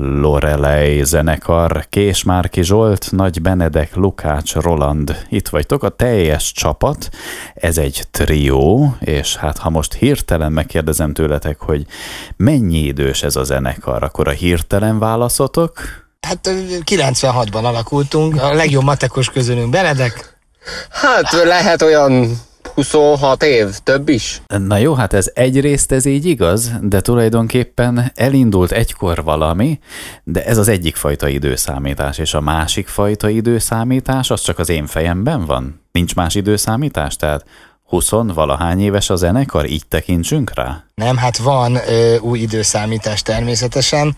Lorelei zenekar, Kés Márki Zsolt, Nagy Benedek, Lukács, Roland. Itt vagytok a teljes csapat, ez egy trió, és hát ha most hirtelen megkérdezem tőletek, hogy mennyi idős ez a zenekar, akkor a hirtelen válaszotok? Hát 96-ban alakultunk, a legjobb matekos közülünk Benedek. Hát lehet olyan 26 év, több is. Na jó, hát ez egyrészt ez így igaz, de tulajdonképpen elindult egykor valami, de ez az egyik fajta időszámítás, és a másik fajta időszámítás az csak az én fejemben van. Nincs más időszámítás, tehát 20 valahány éves a zenekar, így tekintsünk rá? Nem, hát van ö, új időszámítás természetesen,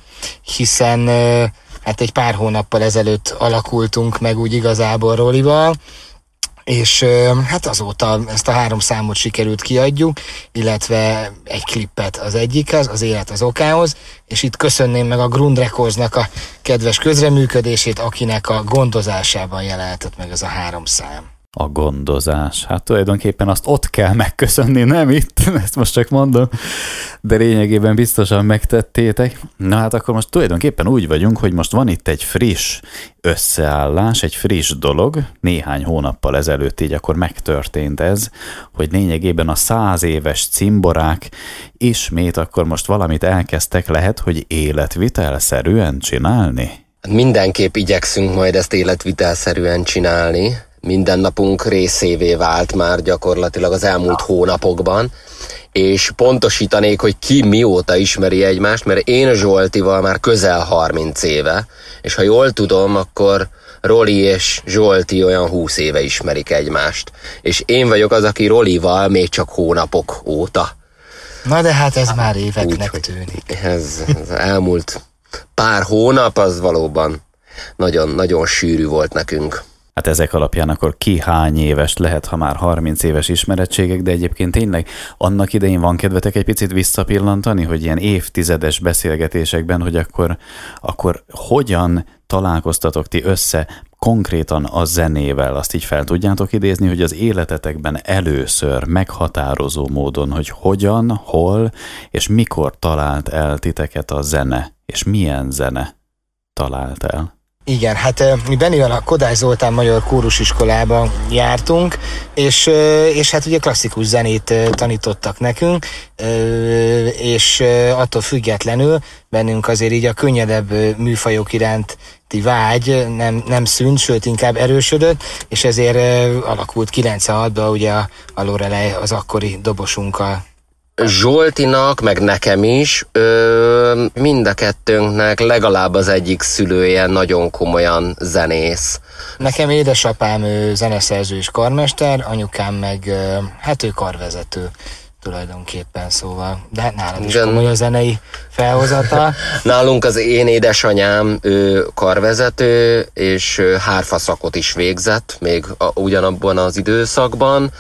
hiszen ö, hát egy pár hónappal ezelőtt alakultunk meg úgy igazából Rolival, és hát azóta ezt a három számot sikerült kiadjuk, illetve egy klippet az egyikhez, az élet az okához, és itt köszönném meg a Grund Recordsnak a kedves közreműködését, akinek a gondozásában jelenhetett meg ez a három szám a gondozás. Hát tulajdonképpen azt ott kell megköszönni, nem itt, ezt most csak mondom, de lényegében biztosan megtettétek. Na hát akkor most tulajdonképpen úgy vagyunk, hogy most van itt egy friss összeállás, egy friss dolog, néhány hónappal ezelőtt így akkor megtörtént ez, hogy lényegében a száz éves cimborák ismét akkor most valamit elkezdtek lehet, hogy életvitelszerűen csinálni. Mindenképp igyekszünk majd ezt életvitelszerűen csinálni, mindennapunk részévé vált már gyakorlatilag az elmúlt hónapokban, és pontosítanék, hogy ki mióta ismeri egymást, mert én Zsoltival már közel 30 éve, és ha jól tudom, akkor Roli és Zsolti olyan 20 éve ismerik egymást. És én vagyok az, aki Rolival még csak hónapok óta. Na de hát ez már éveknek Úgy, tűnik. Ez, ez elmúlt pár hónap, az valóban nagyon, nagyon sűrű volt nekünk. Hát ezek alapján akkor ki hány éves lehet, ha már 30 éves ismerettségek, de egyébként tényleg annak idején van kedvetek egy picit visszapillantani, hogy ilyen évtizedes beszélgetésekben, hogy akkor, akkor hogyan találkoztatok ti össze konkrétan a zenével, azt így fel tudjátok idézni, hogy az életetekben először meghatározó módon, hogy hogyan, hol és mikor talált el titeket a zene, és milyen zene talált el? Igen, hát mi Benivel a Kodály Zoltán Magyar Kórusiskolába jártunk, és, és hát ugye klasszikus zenét tanítottak nekünk, és attól függetlenül bennünk azért így a könnyedebb műfajok iránt vágy nem, nem szűnt, sőt inkább erősödött, és ezért alakult 96-ban ugye a, a Lorelei az akkori dobosunkkal. Zsoltinak, meg nekem is, ö, mind a kettőnknek legalább az egyik szülője nagyon komolyan zenész. Nekem édesapám ő zeneszerző és karmester, anyukám meg hát ő karvezető tulajdonképpen, szóval, de hát nálad is komoly a zenei felhozata. Nálunk az én édesanyám ő karvezető, és hárfaszakot is végzett, még a, ugyanabban az időszakban,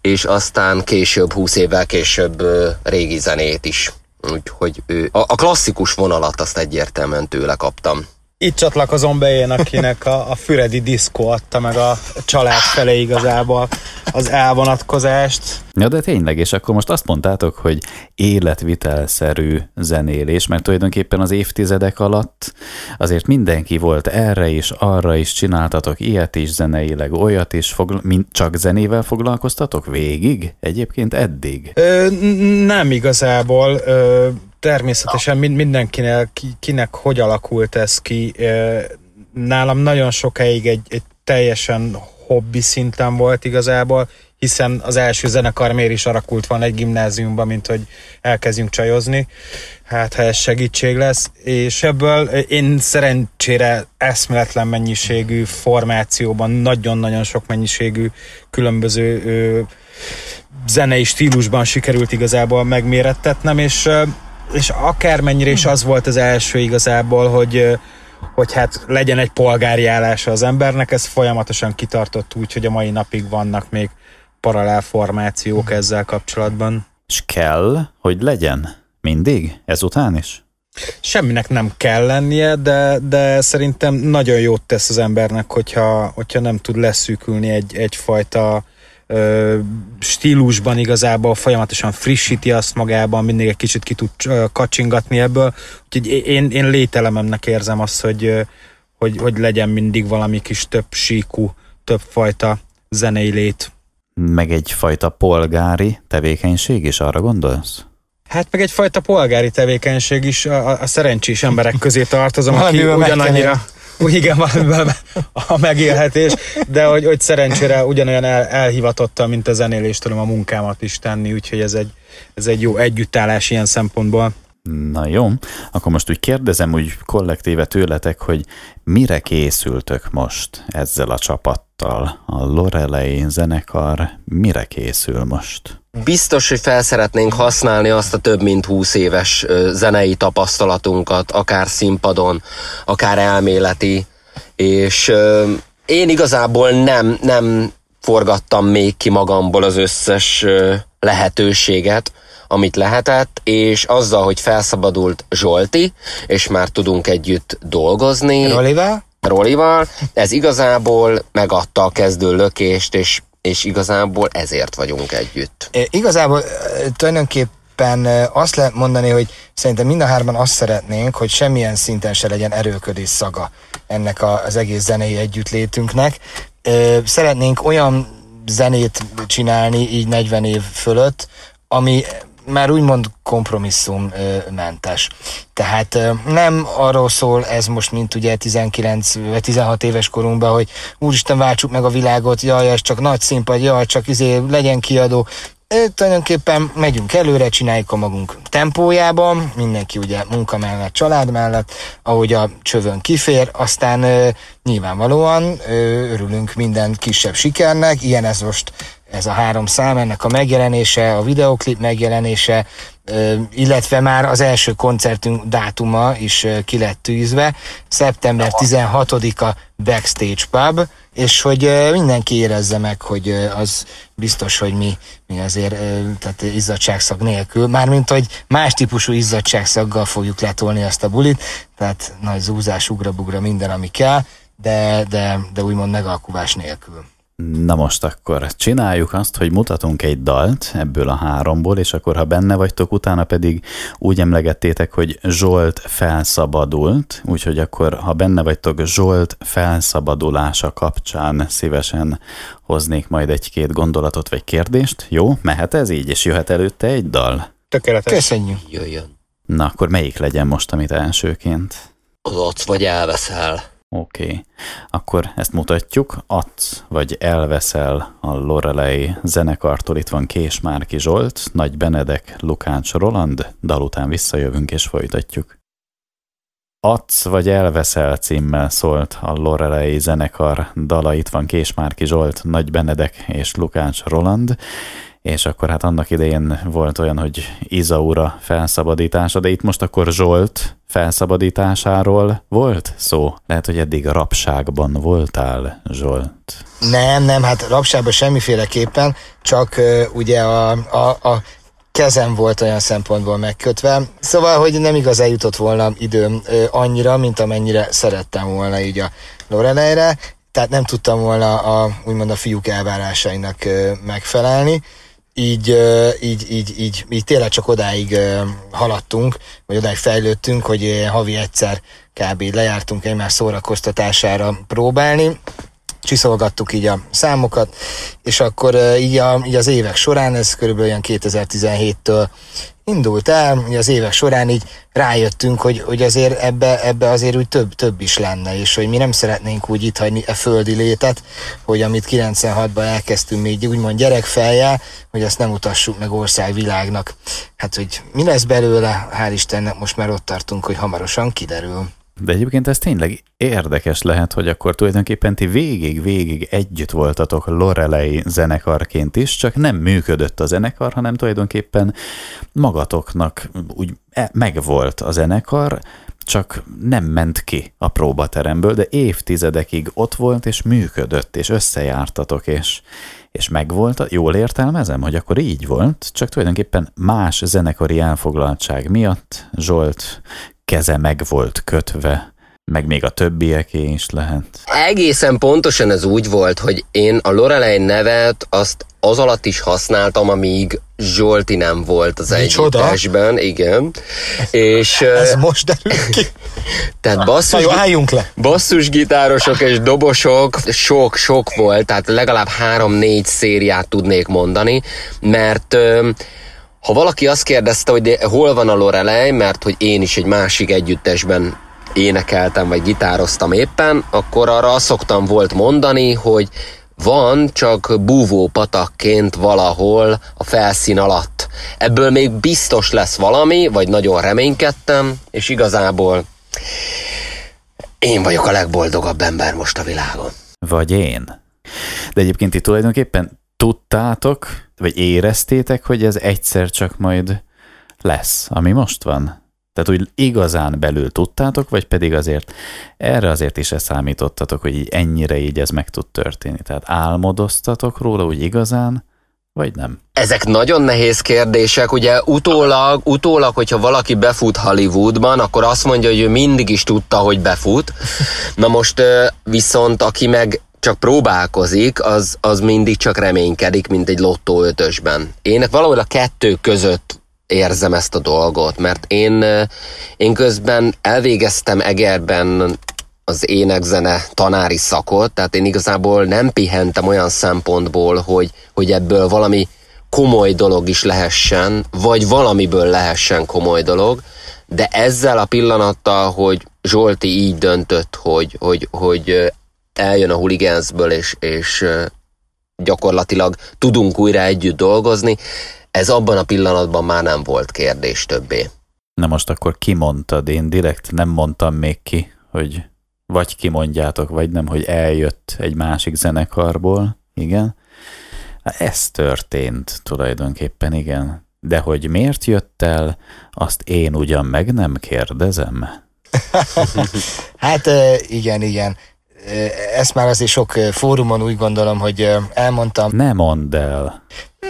és aztán később, húsz évvel később régi zenét is. Úgyhogy ő, a, a klasszikus vonalat azt egyértelműen tőle kaptam. Itt csatlakozom be én, akinek a, a Füredi diszkó adta meg a család felé igazából az elvonatkozást. Ja, de tényleg, és akkor most azt mondtátok, hogy életvitelszerű zenélés, mert tulajdonképpen az évtizedek alatt azért mindenki volt erre is, arra is, csináltatok ilyet is zeneileg, olyat is, fogla- mint csak zenével foglalkoztatok végig? Egyébként eddig? Ö, nem igazából. Ö, természetesen mindenkinek, kinek hogy alakult ez ki. Nálam nagyon sokáig egy, egy teljesen hobbi szinten volt igazából, hiszen az első zenekar miért is alakult van egy gimnáziumban, mint hogy elkezdjünk csajozni, hát ha ez segítség lesz, és ebből én szerencsére eszméletlen mennyiségű formációban, nagyon-nagyon sok mennyiségű különböző ö, zenei stílusban sikerült igazából megmérettetnem, és és akármennyire is az volt az első igazából, hogy hogy hát legyen egy polgári állása az embernek, ez folyamatosan kitartott úgy, hogy a mai napig vannak még paralel formációk ezzel kapcsolatban. És kell, hogy legyen? Mindig? Ezután is? Semminek nem kell lennie, de, de szerintem nagyon jót tesz az embernek, hogyha, hogyha nem tud leszűkülni egy, egyfajta stílusban igazából folyamatosan frissíti azt magában, mindig egy kicsit ki tud kacsingatni ebből. Úgyhogy én, én lételememnek érzem azt, hogy, hogy, hogy legyen mindig valami kis több síkú, többfajta zenei lét. Meg egyfajta polgári tevékenység is, arra gondolsz? Hát meg egyfajta polgári tevékenység is a, a szerencsés emberek közé tartozom, aki ugyanannyira igen, a megélhetés, de hogy, hogy szerencsére ugyanolyan el, elhivatottam, mint a zenélést tudom a munkámat is tenni, úgyhogy ez egy, ez egy jó együttállás ilyen szempontból. Na jó, akkor most úgy kérdezem úgy kollektíve tőletek, hogy mire készültök most ezzel a csapattal? A Lorelei zenekar mire készül most? Biztos, hogy felszeretnénk használni azt a több mint 20 éves zenei tapasztalatunkat, akár színpadon, akár elméleti, és én igazából nem, nem forgattam még ki magamból az összes lehetőséget, amit lehetett, és azzal, hogy felszabadult Zsolti, és már tudunk együtt dolgozni. Rolival? Rolival, ez igazából megadta a kezdő lökést, és, és igazából ezért vagyunk együtt. É, igazából tulajdonképpen azt lehet mondani, hogy szerintem mind a hárman azt szeretnénk, hogy semmilyen szinten se legyen erőködés szaga ennek az egész zenei együttlétünknek. Szeretnénk olyan zenét csinálni így 40 év fölött, ami már úgymond kompromisszummentes. Tehát nem arról szól ez most, mint ugye 19 vagy 16 éves korunkban, hogy úristen váltsuk meg a világot, jaj, ez csak nagy színpad, jaj, csak izé legyen kiadó. Tulajdonképpen megyünk előre, csináljuk a magunk tempójában, mindenki ugye munka mellett, család mellett, ahogy a csövön kifér, aztán nyilvánvalóan örülünk minden kisebb sikernek, ilyen ez most ez a három szám, ennek a megjelenése, a videoklip megjelenése, illetve már az első koncertünk dátuma is ki lett tűzve, szeptember 16-a Backstage Pub, és hogy mindenki érezze meg, hogy az biztos, hogy mi, mi azért tehát izzadságszag nélkül, mármint, hogy más típusú izzadságszaggal fogjuk letolni azt a bulit, tehát nagy zúzás, ugra-bugra, minden, ami kell, de, de, de úgymond megalkuvás nélkül. Na most akkor csináljuk azt, hogy mutatunk egy dalt ebből a háromból, és akkor ha benne vagytok, utána pedig úgy emlegettétek, hogy Zsolt felszabadult, úgyhogy akkor ha benne vagytok Zsolt felszabadulása kapcsán szívesen hoznék majd egy-két gondolatot vagy kérdést. Jó, mehet ez így, és jöhet előtte egy dal? Tökéletes. Köszönjük. Jöjjön. Na akkor melyik legyen most, amit elsőként? Az adsz vagy elveszel. Oké, okay. akkor ezt mutatjuk. Adsz vagy elveszel a Lorelei zenekartól. Itt van Kés Márki Zsolt, Nagy Benedek, Lukács Roland. Dal után visszajövünk és folytatjuk. Adsz vagy elveszel címmel szólt a Lorelei zenekar. Dala itt van Kés Márki Zsolt, Nagy Benedek és Lukács Roland és akkor hát annak idején volt olyan, hogy Izaura felszabadítása, de itt most akkor Zsolt felszabadításáról volt szó? Lehet, hogy eddig a rabságban voltál, Zsolt? Nem, nem, hát rabságban semmiféleképpen, csak uh, ugye a, a, a kezem volt olyan szempontból megkötve. Szóval, hogy nem igazán jutott volna időm uh, annyira, mint amennyire szerettem volna így a Lorelejre, tehát nem tudtam volna a, úgymond a fiúk elvárásainak uh, megfelelni így, így, így, így, így tényleg csak odáig haladtunk, vagy odáig fejlődtünk, hogy havi egyszer kb. lejártunk egymás szórakoztatására próbálni, csiszolgattuk így a számokat, és akkor így, a, így az évek során, ez körülbelül olyan 2017-től indult el, az évek során így rájöttünk, hogy, hogy azért ebbe, ebbe azért úgy több, több is lenne, és hogy mi nem szeretnénk úgy itt hagyni e földi létet, hogy amit 96-ban elkezdtünk még úgymond gyerekfejjel, hogy azt nem utassuk meg országvilágnak. Hát, hogy mi lesz belőle, hál' Istennek most már ott tartunk, hogy hamarosan kiderül. De egyébként ez tényleg érdekes lehet, hogy akkor tulajdonképpen ti végig-végig együtt voltatok Lorelei zenekarként is, csak nem működött a zenekar, hanem tulajdonképpen magatoknak úgy e, megvolt a zenekar, csak nem ment ki a próbateremből, de évtizedekig ott volt, és működött, és összejártatok, és, és megvolt, jól értelmezem, hogy akkor így volt, csak tulajdonképpen más zenekari elfoglaltság miatt Zsolt keze meg volt kötve Meg még a többieké is lehet. Egészen pontosan ez úgy volt, hogy én a Lorelei nevet azt az alatt is használtam, amíg Zsolti nem volt az együttesben, igen. És Ez most derül ki. tehát Na basszus, jó, álljunk le. basszusgitárosok és dobosok sok-sok volt, tehát legalább három-négy szériát tudnék mondani, mert ha valaki azt kérdezte, hogy de hol van a Lorelei, mert hogy én is egy másik együttesben énekeltem, vagy gitároztam éppen, akkor arra szoktam volt mondani, hogy van csak búvó patakként valahol a felszín alatt. Ebből még biztos lesz valami, vagy nagyon reménykedtem, és igazából én vagyok a legboldogabb ember most a világon. Vagy én. De egyébként ti tulajdonképpen tudtátok, vagy éreztétek, hogy ez egyszer csak majd lesz, ami most van? Tehát úgy igazán belül tudtátok, vagy pedig azért erre azért is számítottatok, hogy így ennyire így ez meg tud történni? Tehát álmodoztatok róla úgy igazán, vagy nem? Ezek nagyon nehéz kérdések, ugye utólag, utólag, hogyha valaki befut Hollywoodban, akkor azt mondja, hogy ő mindig is tudta, hogy befut. Na most viszont aki meg csak próbálkozik, az, az mindig csak reménykedik, mint egy lottó ötösben. Én valahol a kettő között érzem ezt a dolgot, mert én, ö, én közben elvégeztem Egerben az énekzene tanári szakot, tehát én igazából nem pihentem olyan szempontból, hogy, hogy ebből valami komoly dolog is lehessen, vagy valamiből lehessen komoly dolog, de ezzel a pillanattal, hogy Zsolti így döntött, hogy, hogy, hogy ö, eljön a huligánzből, és, és gyakorlatilag tudunk újra együtt dolgozni, ez abban a pillanatban már nem volt kérdés többé. Na most akkor kimondtad, én direkt nem mondtam még ki, hogy vagy kimondjátok, vagy nem, hogy eljött egy másik zenekarból, igen. Ez történt tulajdonképpen, igen. De hogy miért jött el, azt én ugyan meg nem kérdezem. Hát igen, igen. Ezt már azért sok fórumon úgy gondolom, hogy elmondtam. Ne mondd el.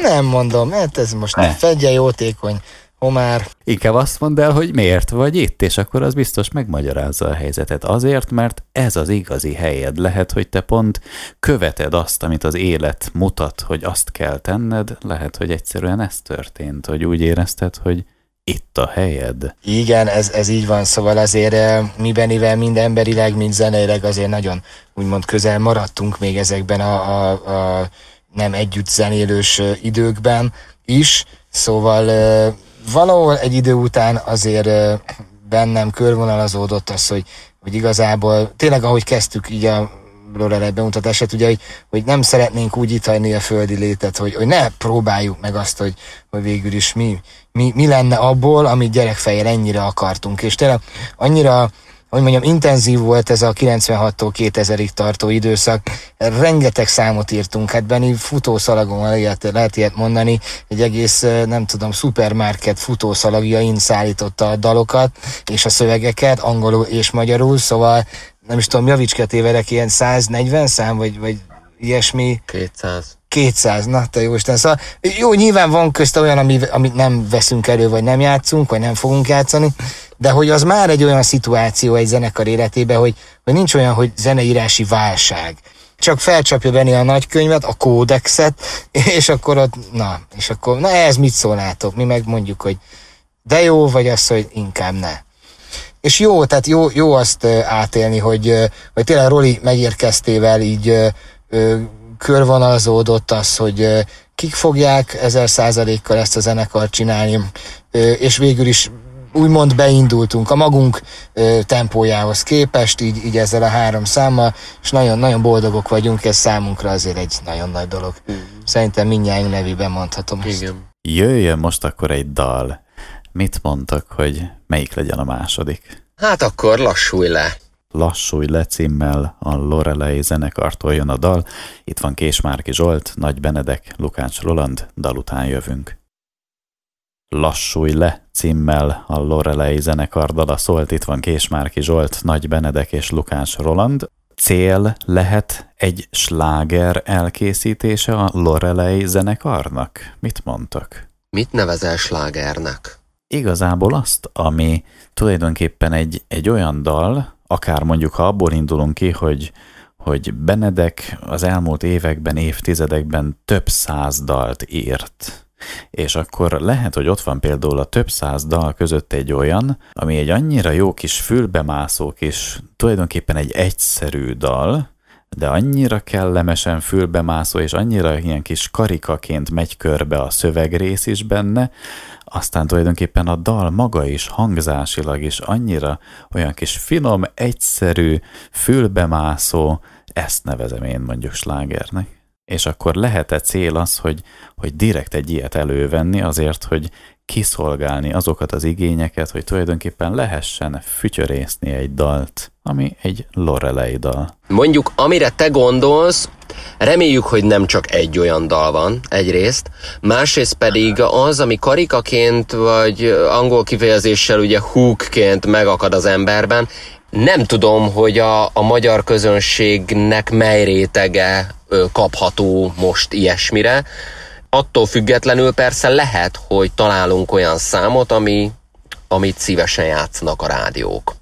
Nem mondom, hát ez most Ne. fedje jótékony homár. Inkább azt mondd el, hogy miért vagy itt, és akkor az biztos megmagyarázza a helyzetet. Azért, mert ez az igazi helyed. Lehet, hogy te pont követed azt, amit az élet mutat, hogy azt kell tenned. Lehet, hogy egyszerűen ez történt, hogy úgy érezted, hogy itt a helyed. Igen, ez, ez így van, szóval azért eh, mibenivel mind emberileg, mind zeneileg azért nagyon úgymond közel maradtunk még ezekben a, a, a nem együtt zenélős eh, időkben is, szóval eh, valahol egy idő után azért bennem körvonalazódott az, hogy, hogy igazából tényleg ahogy kezdtük így a Lorelei bemutatását, ugye, hogy, hogy nem szeretnénk úgy itt hagyni a földi létet, hogy, hogy ne próbáljuk meg azt, hogy, hogy végül is mi, mi, mi lenne abból, amit gyerekfejjel ennyire akartunk. És tényleg annyira, hogy mondjam, intenzív volt ez a 96-tól 2000-ig tartó időszak. Rengeteg számot írtunk, hát Benni futószalagon ilyet, lehet ilyet mondani, egy egész, nem tudom, szupermarket futószalagjain szállította a dalokat és a szövegeket, angolul és magyarul, szóval nem is tudom, javíts tévedek, ilyen 140 szám, vagy, vagy ilyesmi, 200. 200, na te jó Isten. Szóval jó, nyilván van közte olyan, ami, amit nem veszünk elő, vagy nem játszunk, vagy nem fogunk játszani, de hogy az már egy olyan szituáció egy zenekar életében, hogy, hogy nincs olyan, hogy zeneírási válság. Csak felcsapja Benni a nagykönyvet, a kódexet, és akkor ott, na, és akkor, na ez mit szólnátok? Mi meg mondjuk, hogy de jó, vagy az, hogy inkább ne. És jó, tehát jó, jó azt átélni, hogy, hogy tényleg Roli megérkeztével így körvonalazódott az, hogy kik fogják ezer százalékkal ezt a zenekart csinálni, és végül is úgymond beindultunk a magunk ö, tempójához képest, így, így ezzel a három számmal, és nagyon-nagyon boldogok vagyunk, ez számunkra azért egy nagyon nagy dolog. Szerintem mindjárt nevében mondhatom ezt. Igen. Jöjjön most akkor egy dal. Mit mondtak, hogy melyik legyen a második? Hát akkor lassulj le. Lassulj le címmel a Lorelei zenekartól jön a dal. Itt van Kés Márki Zsolt, Nagy Benedek, Lukács Roland, dal után jövünk. Lassulj le címmel a Lorelei zenekar dala szólt. Itt van Kés Márki Zsolt, Nagy Benedek és Lukács Roland. Cél lehet egy sláger elkészítése a Lorelei zenekarnak? Mit mondtak? Mit nevezel slágernek? Igazából azt, ami tulajdonképpen egy, egy olyan dal, akár mondjuk, ha abból indulunk ki, hogy, hogy Benedek az elmúlt években, évtizedekben több száz dalt írt, és akkor lehet, hogy ott van például a több száz dal között egy olyan, ami egy annyira jó kis fülbemászó kis, tulajdonképpen egy egyszerű dal, de annyira kellemesen fülbemászó, és annyira ilyen kis karikaként megy körbe a szövegrész is benne, aztán tulajdonképpen a dal maga is hangzásilag is annyira olyan kis finom, egyszerű, fülbemászó, ezt nevezem én mondjuk slágernek. És akkor lehet-e cél az, hogy, hogy direkt egy ilyet elővenni azért, hogy kiszolgálni azokat az igényeket, hogy tulajdonképpen lehessen fütyörészni egy dalt, ami egy Lorelei dal. Mondjuk, amire te gondolsz, reméljük, hogy nem csak egy olyan dal van, egyrészt, másrészt pedig az, ami karikaként, vagy angol kifejezéssel ugye hookként megakad az emberben, nem tudom, hogy a, a magyar közönségnek mely rétege ö, kapható most ilyesmire. Attól függetlenül persze lehet, hogy találunk olyan számot, ami, amit szívesen játszanak a rádiók.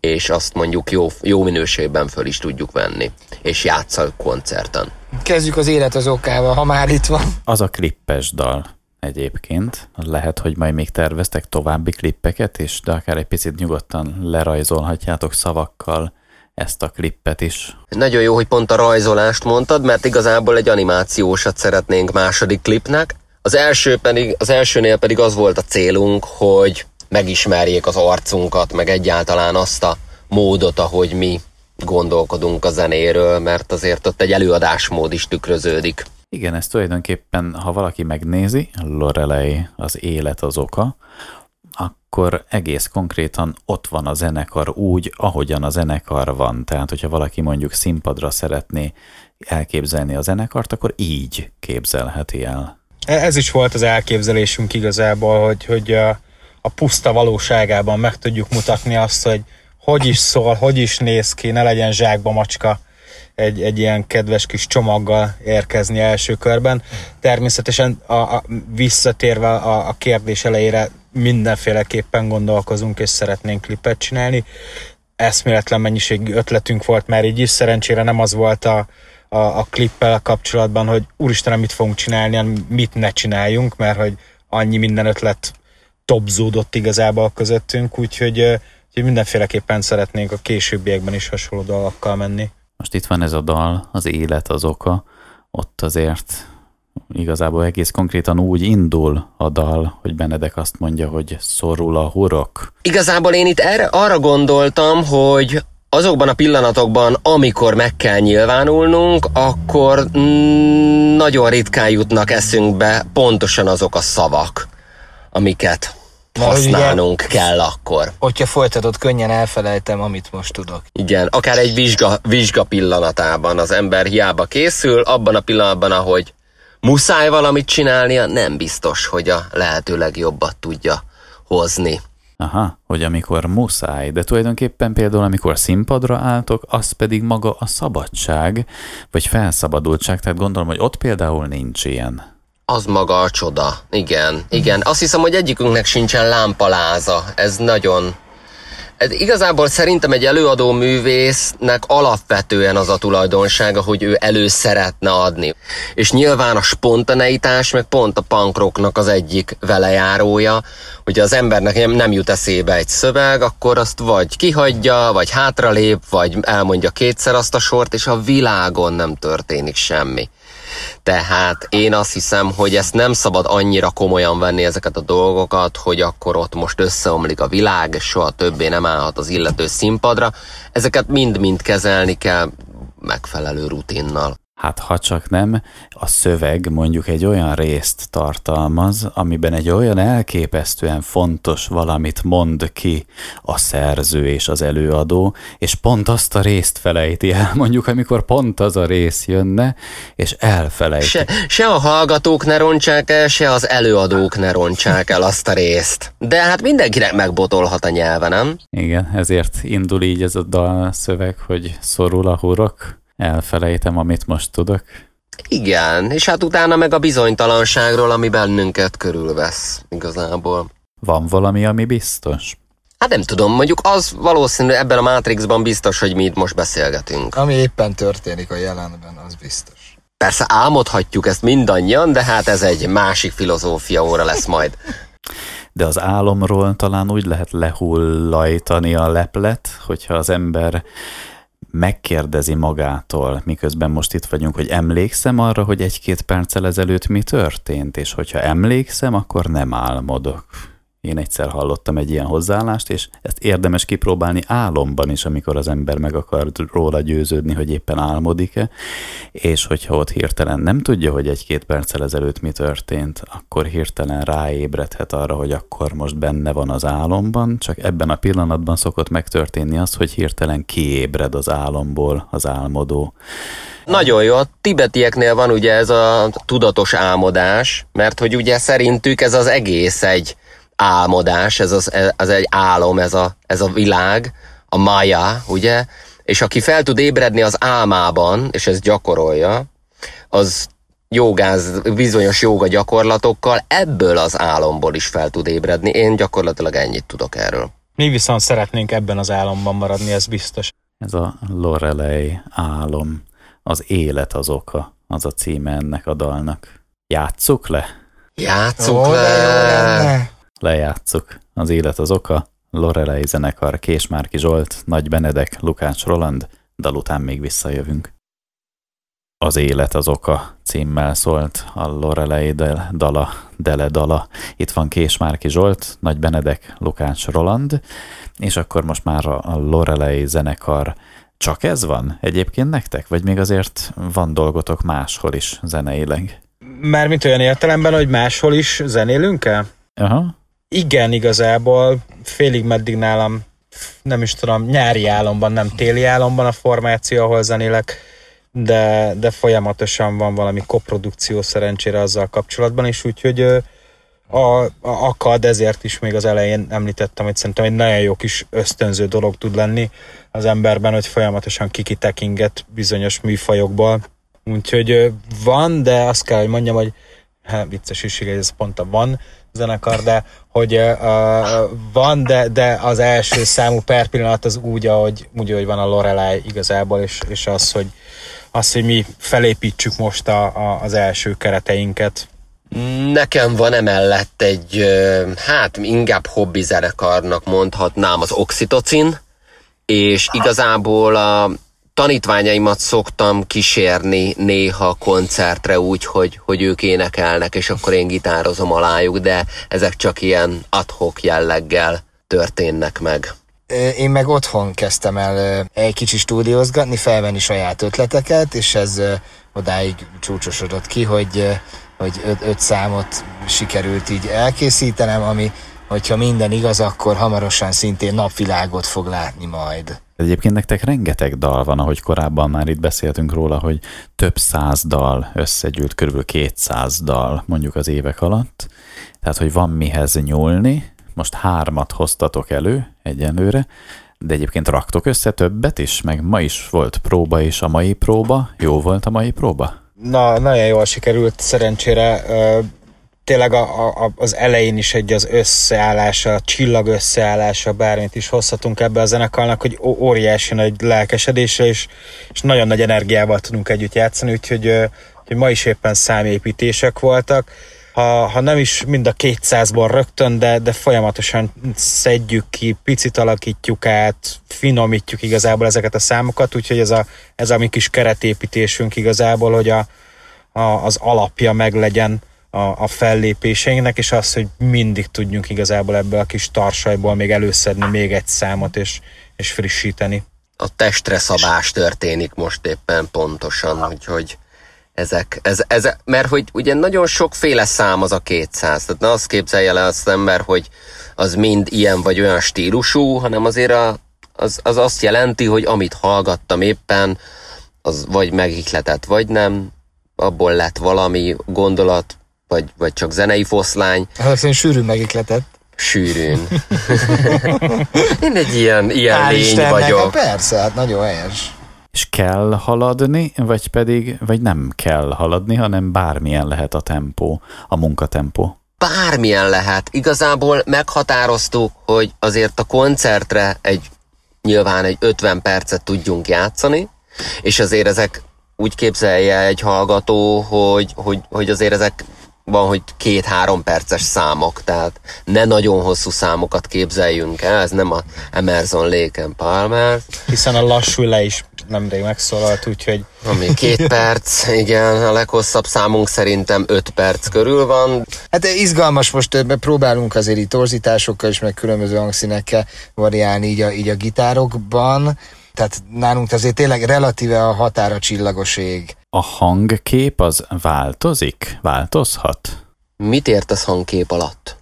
És azt mondjuk jó, jó minőségben föl is tudjuk venni, és játszak koncerten. Kezdjük az élet az okával, ha már itt van. Az a klippes dal egyébként. Lehet, hogy majd még terveztek további klippeket is, de akár egy picit nyugodtan lerajzolhatjátok szavakkal ezt a klippet is. Nagyon jó, hogy pont a rajzolást mondtad, mert igazából egy animációsat szeretnénk második klipnek. Az, első pedig, az elsőnél pedig az volt a célunk, hogy megismerjék az arcunkat, meg egyáltalán azt a módot, ahogy mi gondolkodunk a zenéről, mert azért ott egy előadásmód is tükröződik. Igen, ez tulajdonképpen, ha valaki megnézi, Lorelei az élet az oka, akkor egész konkrétan ott van a zenekar úgy, ahogyan a zenekar van. Tehát, hogyha valaki mondjuk színpadra szeretné elképzelni a zenekart, akkor így képzelheti el. Ez is volt az elképzelésünk igazából, hogy, hogy a, a puszta valóságában meg tudjuk mutatni azt, hogy hogy is szól, hogy is néz ki, ne legyen zsákba macska egy, egy ilyen kedves kis csomaggal érkezni első körben. Természetesen a, a, visszatérve a, a kérdés elejére mindenféleképpen gondolkozunk és szeretnénk klipet csinálni. Eszméletlen mennyiségű ötletünk volt már így is, szerencsére nem az volt a, a, a klippel kapcsolatban, hogy úristen, mit fogunk csinálni, mit ne csináljunk, mert hogy annyi minden ötlet topzódott igazából közöttünk, úgyhogy, úgyhogy mindenféleképpen szeretnénk a későbbiekben is hasonló dalakkal menni. Most itt van ez a dal, az élet az oka, ott azért igazából egész konkrétan úgy indul a dal, hogy Benedek azt mondja, hogy szorul a hurok. Igazából én itt erre, arra gondoltam, hogy azokban a pillanatokban, amikor meg kell nyilvánulnunk, akkor nagyon ritkán jutnak eszünkbe pontosan azok a szavak, amiket használnunk ugye, kell akkor. Hogyha folytatod, könnyen elfelejtem, amit most tudok. Igen, akár egy vizsga, vizsga pillanatában az ember hiába készül, abban a pillanatban, ahogy muszáj valamit csinálnia, nem biztos, hogy a lehető legjobbat tudja hozni. Aha, hogy amikor muszáj, de tulajdonképpen például amikor színpadra álltok, az pedig maga a szabadság, vagy felszabadultság, tehát gondolom, hogy ott például nincs ilyen. Az maga a csoda, igen, igen. Azt hiszem, hogy egyikünknek sincsen lámpaláza, ez nagyon ez igazából szerintem egy előadó művésznek alapvetően az a tulajdonsága, hogy ő elő szeretne adni. És nyilván a spontaneitás meg pont a pankroknak az egyik velejárója, hogy az embernek nem jut eszébe egy szöveg, akkor azt vagy kihagyja, vagy hátralép, vagy elmondja kétszer azt a sort, és a világon nem történik semmi. Tehát én azt hiszem, hogy ezt nem szabad annyira komolyan venni ezeket a dolgokat, hogy akkor ott most összeomlik a világ, és soha többé nem állhat az illető színpadra. Ezeket mind-mind kezelni kell megfelelő rutinnal. Hát ha csak nem, a szöveg mondjuk egy olyan részt tartalmaz, amiben egy olyan elképesztően fontos valamit mond ki a szerző és az előadó, és pont azt a részt felejti el, mondjuk amikor pont az a rész jönne, és elfelejti. Se, se a hallgatók ne rontsák el, se az előadók ne rontsák el azt a részt. De hát mindenkinek megbotolhat a nyelve, nem? Igen, ezért indul így ez a dal szöveg, hogy szorul a hurok elfelejtem, amit most tudok. Igen, és hát utána meg a bizonytalanságról, ami bennünket körülvesz igazából. Van valami, ami biztos? Hát nem tudom, mondjuk az valószínű ebben a Matrixban biztos, hogy mi itt most beszélgetünk. Ami éppen történik a jelenben, az biztos. Persze álmodhatjuk ezt mindannyian, de hát ez egy másik filozófia óra lesz majd. De az álomról talán úgy lehet lehullajtani a leplet, hogyha az ember megkérdezi magától, miközben most itt vagyunk, hogy emlékszem arra, hogy egy-két perccel ezelőtt mi történt, és hogyha emlékszem, akkor nem álmodok. Én egyszer hallottam egy ilyen hozzáállást, és ezt érdemes kipróbálni álomban is, amikor az ember meg akar róla győződni, hogy éppen álmodik-e, és hogyha ott hirtelen nem tudja, hogy egy-két perccel ezelőtt mi történt, akkor hirtelen ráébredhet arra, hogy akkor most benne van az álomban, csak ebben a pillanatban szokott megtörténni az, hogy hirtelen kiébred az álomból az álmodó. Nagyon jó, a tibetieknél van ugye ez a tudatos álmodás, mert hogy ugye szerintük ez az egész egy álmodás, ez az, ez egy álom, ez a, ez a világ, a maya, ugye? És aki fel tud ébredni az álmában, és ezt gyakorolja, az jogáz, bizonyos joga gyakorlatokkal ebből az álomból is fel tud ébredni. Én gyakorlatilag ennyit tudok erről. Mi viszont szeretnénk ebben az álomban maradni, ez biztos. Ez a Lorelei álom, az élet az oka, az a címe ennek a dalnak. Játsszuk le? Játsszuk oh, le! Lejátszuk. Az élet az oka, Lorelei zenekar, Késmárki Zsolt, Nagy Benedek, Lukács Roland, dal után még visszajövünk. Az élet az oka címmel szólt a Lorelei dala, Dele dala. Itt van Késmárki Zsolt, Nagy Benedek, Lukács Roland, és akkor most már a Lorelei zenekar csak ez van egyébként nektek? Vagy még azért van dolgotok máshol is zeneileg? Mármint olyan értelemben, hogy máshol is zenélünk-e? Aha. Igen, igazából félig meddig nálam, nem is tudom, nyári álomban, nem téli álomban a formáció, ahol zenélek, de, de folyamatosan van valami koprodukció szerencsére azzal kapcsolatban is, úgyhogy a, a akad, ezért is még az elején említettem, hogy szerintem egy nagyon jó kis ösztönző dolog tud lenni az emberben, hogy folyamatosan kikitekinget bizonyos műfajokból. Úgyhogy van, de azt kell, hogy mondjam, hogy hát vicces is, ez pont a van, zenekar, de hogy uh, van, de, de az első számú per pillanat az úgy, ahogy, úgy, ahogy van a Lorelei igazából, és, és az, hogy, az, hogy mi felépítsük most a, a, az első kereteinket. Nekem van emellett egy, hát inkább hobbi zenekarnak mondhatnám az oxitocin, és igazából a tanítványaimat szoktam kísérni néha koncertre úgy, hogy, hogy ők énekelnek, és akkor én gitározom alájuk, de ezek csak ilyen adhok jelleggel történnek meg. Én meg otthon kezdtem el egy kicsi stúdiózgatni, felvenni saját ötleteket, és ez odáig csúcsosodott ki, hogy, hogy öt, öt számot sikerült így elkészítenem, ami, hogyha minden igaz, akkor hamarosan szintén napvilágot fog látni majd. Egyébként nektek rengeteg dal van, ahogy korábban már itt beszéltünk róla, hogy több száz dal összegyűlt, körülbelül 200 dal mondjuk az évek alatt. Tehát, hogy van mihez nyúlni. Most hármat hoztatok elő egyenlőre, de egyébként raktok össze többet is, meg ma is volt próba is a mai próba. Jó volt a mai próba? Na, nagyon jól sikerült, szerencsére tényleg a, a, az elején is egy az összeállása, a csillag összeállása, bármit is hozhatunk ebbe a zenekarnak, hogy óriási nagy lelkesedésre, és, és nagyon nagy energiával tudunk együtt játszani, úgyhogy, hogy ma is éppen számépítések voltak. Ha, ha nem is mind a 200-ból rögtön, de, de folyamatosan szedjük ki, picit alakítjuk át, finomítjuk igazából ezeket a számokat, úgyhogy ez a, ez a mi kis keretépítésünk igazából, hogy a, a, az alapja meg legyen a, a fellépéseinknek, és az, hogy mindig tudjunk igazából ebből a kis tarsajból még előszedni még egy számot, és, és frissíteni. A testre szabás történik most éppen pontosan, úgyhogy ezek, ez, ez, mert hogy ugye nagyon sokféle szám az a 200, tehát ne azt képzelje le az ember, hogy az mind ilyen vagy olyan stílusú, hanem azért a, az, az azt jelenti, hogy amit hallgattam éppen, az vagy megihletett, vagy nem, abból lett valami gondolat, vagy, vagy csak zenei foszlány. Hát én sűrűn megikletett. Sűrűn. én egy ilyen, ilyen Hál lény Istennek, vagyok. Persze, hát nagyon helyes. És kell haladni, vagy pedig, vagy nem kell haladni, hanem bármilyen lehet a tempó, a munkatempó? bármilyen lehet. Igazából meghatároztuk, hogy azért a koncertre egy nyilván egy 50 percet tudjunk játszani, és azért ezek úgy képzelje egy hallgató, hogy, hogy, hogy azért ezek van, hogy két-három perces számok, tehát ne nagyon hosszú számokat képzeljünk el, ez nem a Emerson Lake and Palmer. Hiszen a lassú le is nemrég megszólalt, úgyhogy... Ami két perc, igen, a leghosszabb számunk szerintem öt perc körül van. Hát izgalmas, most próbálunk azért itt torzításokkal is, meg különböző hangszínekkel variálni így a, így a gitárokban, tehát nálunk azért tényleg relatíve a határa csillagos ég. A hangkép az változik? Változhat? Mit értesz hangkép alatt?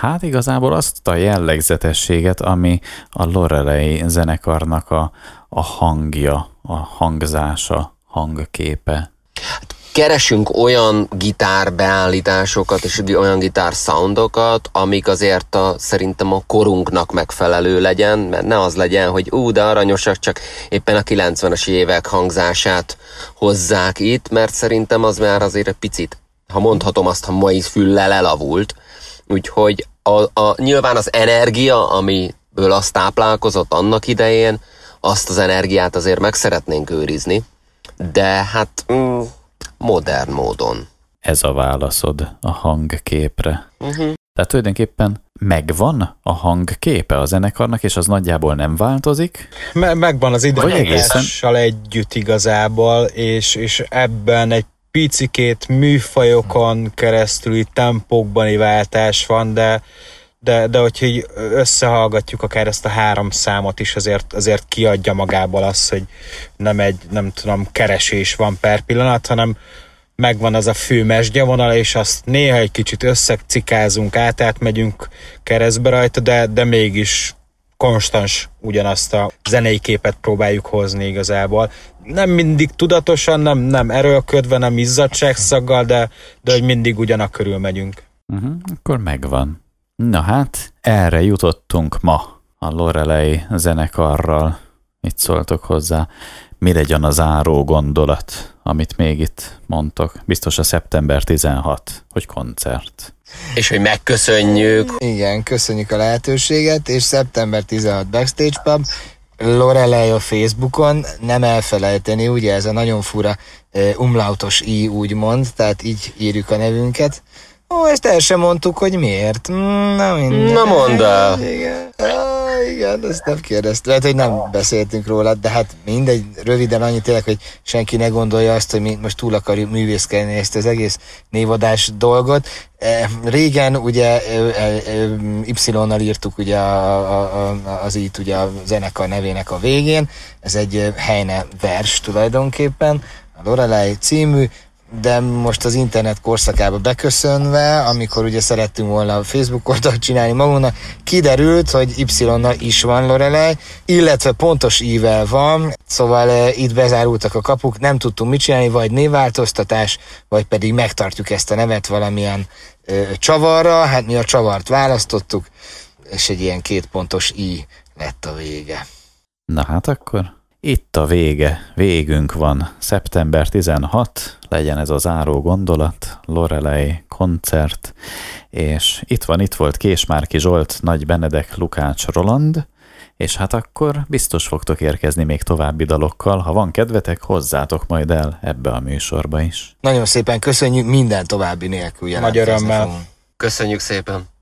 Hát igazából azt a jellegzetességet, ami a Lorelei zenekarnak a, a hangja, a hangzása, hangképe. Hát keresünk olyan gitárbeállításokat és olyan gitár soundokat, amik azért a, szerintem a korunknak megfelelő legyen, mert ne az legyen, hogy ú, de aranyosak, csak éppen a 90-es évek hangzását hozzák itt, mert szerintem az már azért egy picit, ha mondhatom azt, ha mai füllel elavult, úgyhogy a, a, nyilván az energia, amiből azt táplálkozott annak idején, azt az energiát azért meg szeretnénk őrizni, de hát mm, modern módon. Ez a válaszod a hangképre. Uh-huh. Tehát tulajdonképpen megvan a hangképe a zenekarnak, és az nagyjából nem változik? Me- megvan az időjárással együtt igazából, és, és ebben egy picikét műfajokon keresztüli tempókbani váltás van, de de, de hogyha így összehallgatjuk akár ezt a három számot is, azért, azért kiadja magából azt, hogy nem egy, nem tudom, keresés van per pillanat, hanem megvan az a fő mesgyavonal, és azt néha egy kicsit összecikázunk át, átmegyünk keresztbe rajta, de, de mégis konstans ugyanazt a zenei képet próbáljuk hozni igazából. Nem mindig tudatosan, nem, nem erőlködve, nem izzadságszaggal, de, de hogy mindig ugyanak körül megyünk. Uh-huh, akkor megvan. Na hát, erre jutottunk ma a Lorelei zenekarral. Mit szóltok hozzá? Mi legyen a záró gondolat, amit még itt mondtok? Biztos a szeptember 16, hogy koncert. És hogy megköszönjük. Igen, köszönjük a lehetőséget, és szeptember 16 Backstage Pub, Lorelei a Facebookon, nem elfelejteni, ugye ez a nagyon fura umlautos i úgymond, tehát így írjuk a nevünket. Ó, ezt el sem mondtuk, hogy miért. Mm, na minden. Na mondd el. Igen. Ah, igen, ezt nem kérdeztem. Lehet, hogy nem beszéltünk róla, de hát mindegy, röviden annyit tényleg, hogy senki ne gondolja azt, hogy mi most túl akarjuk művészkedni ezt az egész névadás dolgot. Régen ugye Y-nal írtuk ugye az itt ugye a zenekar nevének a végén. Ez egy Heine vers tulajdonképpen, a Lorelei című, de most az internet korszakába beköszönve, amikor ugye szerettünk volna a Facebook oldalt csinálni magunknak, kiderült, hogy Y-nal is van Lorelei, illetve pontos ível van, szóval e, itt bezárultak a kapuk, nem tudtunk mit csinálni, vagy névváltoztatás, vagy pedig megtartjuk ezt a nevet valamilyen e, csavarra, hát mi a csavart választottuk, és egy ilyen kétpontos i lett a vége. Na hát akkor itt a vége, végünk van. Szeptember 16, legyen ez a záró gondolat, Lorelei koncert, és itt van, itt volt Késmárki Zsolt, Nagy Benedek, Lukács Roland, és hát akkor biztos fogtok érkezni még további dalokkal, ha van kedvetek, hozzátok majd el ebbe a műsorba is. Nagyon szépen köszönjük, minden további nélkül Nagy örömmel. Köszönjük szépen.